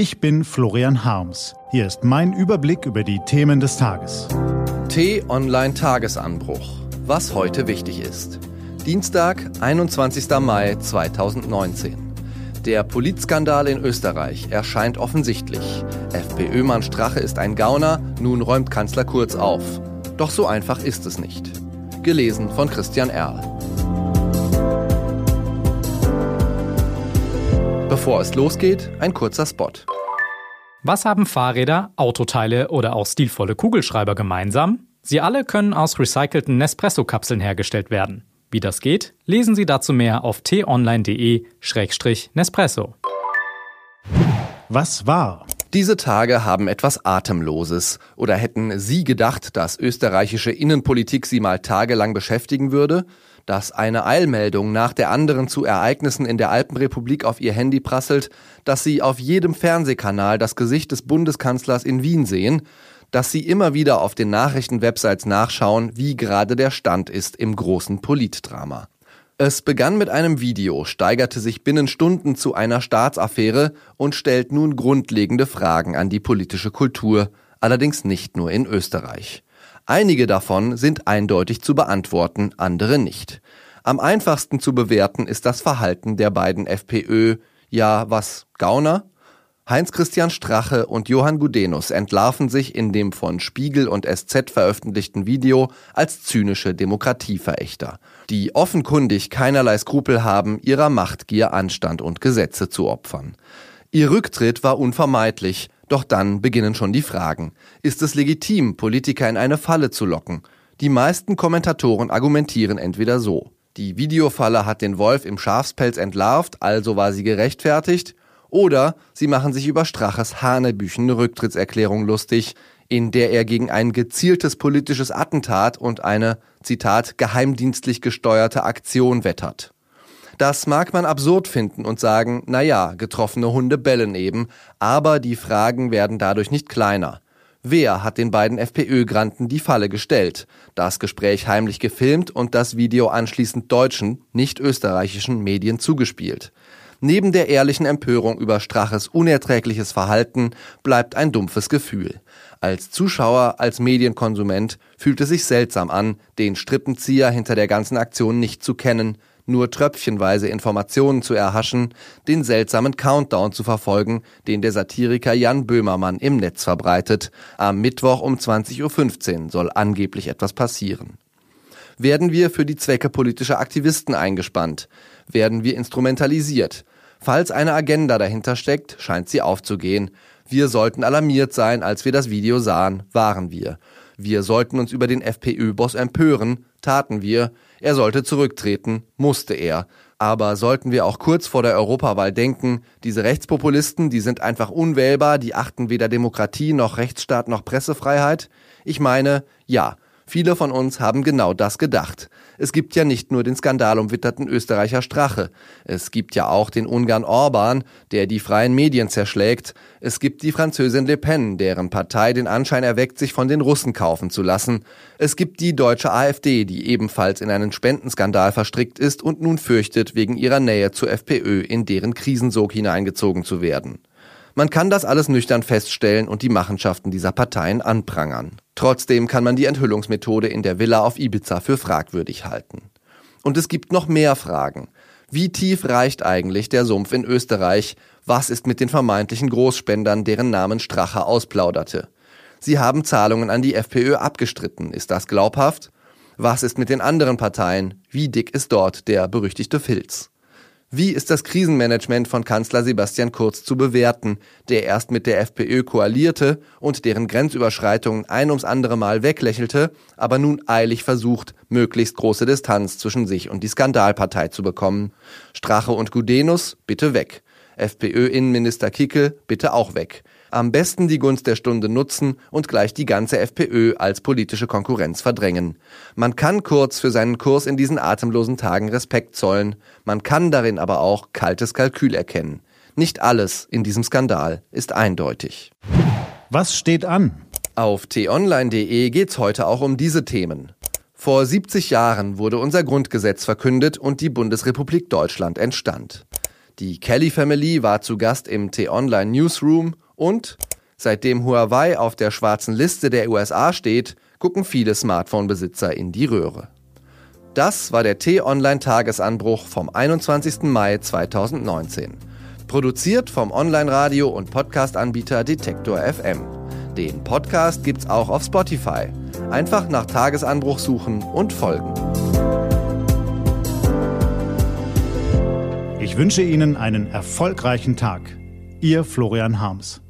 Ich bin Florian Harms. Hier ist mein Überblick über die Themen des Tages. T-Online Tagesanbruch. Was heute wichtig ist. Dienstag, 21. Mai 2019. Der Politskandal in Österreich erscheint offensichtlich. FPÖ-Mann Strache ist ein Gauner, nun räumt Kanzler Kurz auf. Doch so einfach ist es nicht. Gelesen von Christian Erl. Bevor es losgeht, ein kurzer Spot. Was haben Fahrräder, Autoteile oder auch stilvolle Kugelschreiber gemeinsam? Sie alle können aus recycelten Nespresso-Kapseln hergestellt werden. Wie das geht, lesen Sie dazu mehr auf t-online.de-nespresso. Was war? Diese Tage haben etwas Atemloses. Oder hätten Sie gedacht, dass österreichische Innenpolitik Sie mal tagelang beschäftigen würde? dass eine Eilmeldung nach der anderen zu Ereignissen in der Alpenrepublik auf ihr Handy prasselt, dass sie auf jedem Fernsehkanal das Gesicht des Bundeskanzlers in Wien sehen, dass sie immer wieder auf den Nachrichtenwebsites nachschauen, wie gerade der Stand ist im großen Politdrama. Es begann mit einem Video, steigerte sich binnen Stunden zu einer Staatsaffäre und stellt nun grundlegende Fragen an die politische Kultur, allerdings nicht nur in Österreich. Einige davon sind eindeutig zu beantworten, andere nicht. Am einfachsten zu bewerten ist das Verhalten der beiden FPÖ, ja was, Gauner? Heinz-Christian Strache und Johann Gudenus entlarven sich in dem von Spiegel und SZ veröffentlichten Video als zynische Demokratieverächter, die offenkundig keinerlei Skrupel haben, ihrer Machtgier Anstand und Gesetze zu opfern. Ihr Rücktritt war unvermeidlich, doch dann beginnen schon die Fragen. Ist es legitim, Politiker in eine Falle zu locken? Die meisten Kommentatoren argumentieren entweder so. Die Videofalle hat den Wolf im Schafspelz entlarvt, also war sie gerechtfertigt, oder sie machen sich über Straches hanebüchene Rücktrittserklärung lustig, in der er gegen ein gezieltes politisches Attentat und eine, Zitat, geheimdienstlich gesteuerte Aktion wettert. Das mag man absurd finden und sagen, na ja, getroffene Hunde bellen eben, aber die Fragen werden dadurch nicht kleiner. Wer hat den beiden FPÖ-Granten die Falle gestellt? Das Gespräch heimlich gefilmt und das Video anschließend deutschen, nicht österreichischen Medien zugespielt. Neben der ehrlichen Empörung über Straches unerträgliches Verhalten bleibt ein dumpfes Gefühl. Als Zuschauer, als Medienkonsument fühlt es sich seltsam an, den Strippenzieher hinter der ganzen Aktion nicht zu kennen, nur tröpfchenweise Informationen zu erhaschen, den seltsamen Countdown zu verfolgen, den der Satiriker Jan Böhmermann im Netz verbreitet. Am Mittwoch um 20.15 Uhr soll angeblich etwas passieren. Werden wir für die Zwecke politischer Aktivisten eingespannt? Werden wir instrumentalisiert? Falls eine Agenda dahinter steckt, scheint sie aufzugehen. Wir sollten alarmiert sein, als wir das Video sahen, waren wir. Wir sollten uns über den FPÖ-Boss empören, taten wir. Er sollte zurücktreten, musste er. Aber sollten wir auch kurz vor der Europawahl denken, diese Rechtspopulisten, die sind einfach unwählbar, die achten weder Demokratie noch Rechtsstaat noch Pressefreiheit? Ich meine, ja, Viele von uns haben genau das gedacht. Es gibt ja nicht nur den skandalumwitterten Österreicher Strache. Es gibt ja auch den Ungarn Orban, der die freien Medien zerschlägt. Es gibt die Französin Le Pen, deren Partei den Anschein erweckt, sich von den Russen kaufen zu lassen. Es gibt die deutsche AfD, die ebenfalls in einen Spendenskandal verstrickt ist und nun fürchtet, wegen ihrer Nähe zur FPÖ in deren Krisensog hineingezogen zu werden. Man kann das alles nüchtern feststellen und die Machenschaften dieser Parteien anprangern. Trotzdem kann man die Enthüllungsmethode in der Villa auf Ibiza für fragwürdig halten. Und es gibt noch mehr Fragen. Wie tief reicht eigentlich der Sumpf in Österreich? Was ist mit den vermeintlichen Großspendern, deren Namen Strache ausplauderte? Sie haben Zahlungen an die FPÖ abgestritten. Ist das glaubhaft? Was ist mit den anderen Parteien? Wie dick ist dort der berüchtigte Filz? Wie ist das Krisenmanagement von Kanzler Sebastian Kurz zu bewerten, der erst mit der FPÖ koalierte und deren Grenzüberschreitungen ein ums andere Mal weglächelte, aber nun eilig versucht, möglichst große Distanz zwischen sich und die Skandalpartei zu bekommen? Strache und Gudenus, bitte weg. FPÖ-Innenminister Kickel, bitte auch weg am besten die Gunst der Stunde nutzen und gleich die ganze FPÖ als politische Konkurrenz verdrängen. Man kann Kurz für seinen Kurs in diesen atemlosen Tagen Respekt zollen, man kann darin aber auch kaltes Kalkül erkennen. Nicht alles in diesem Skandal ist eindeutig. Was steht an? Auf t-online.de geht's heute auch um diese Themen. Vor 70 Jahren wurde unser Grundgesetz verkündet und die Bundesrepublik Deutschland entstand. Die Kelly Family war zu Gast im T-Online Newsroom und seitdem Huawei auf der schwarzen Liste der USA steht, gucken viele Smartphone-Besitzer in die Röhre. Das war der T-Online-Tagesanbruch vom 21. Mai 2019. Produziert vom Online-Radio- und Podcast-Anbieter Detektor FM. Den Podcast gibt's auch auf Spotify. Einfach nach Tagesanbruch suchen und folgen. Ich wünsche Ihnen einen erfolgreichen Tag. Ihr Florian Harms.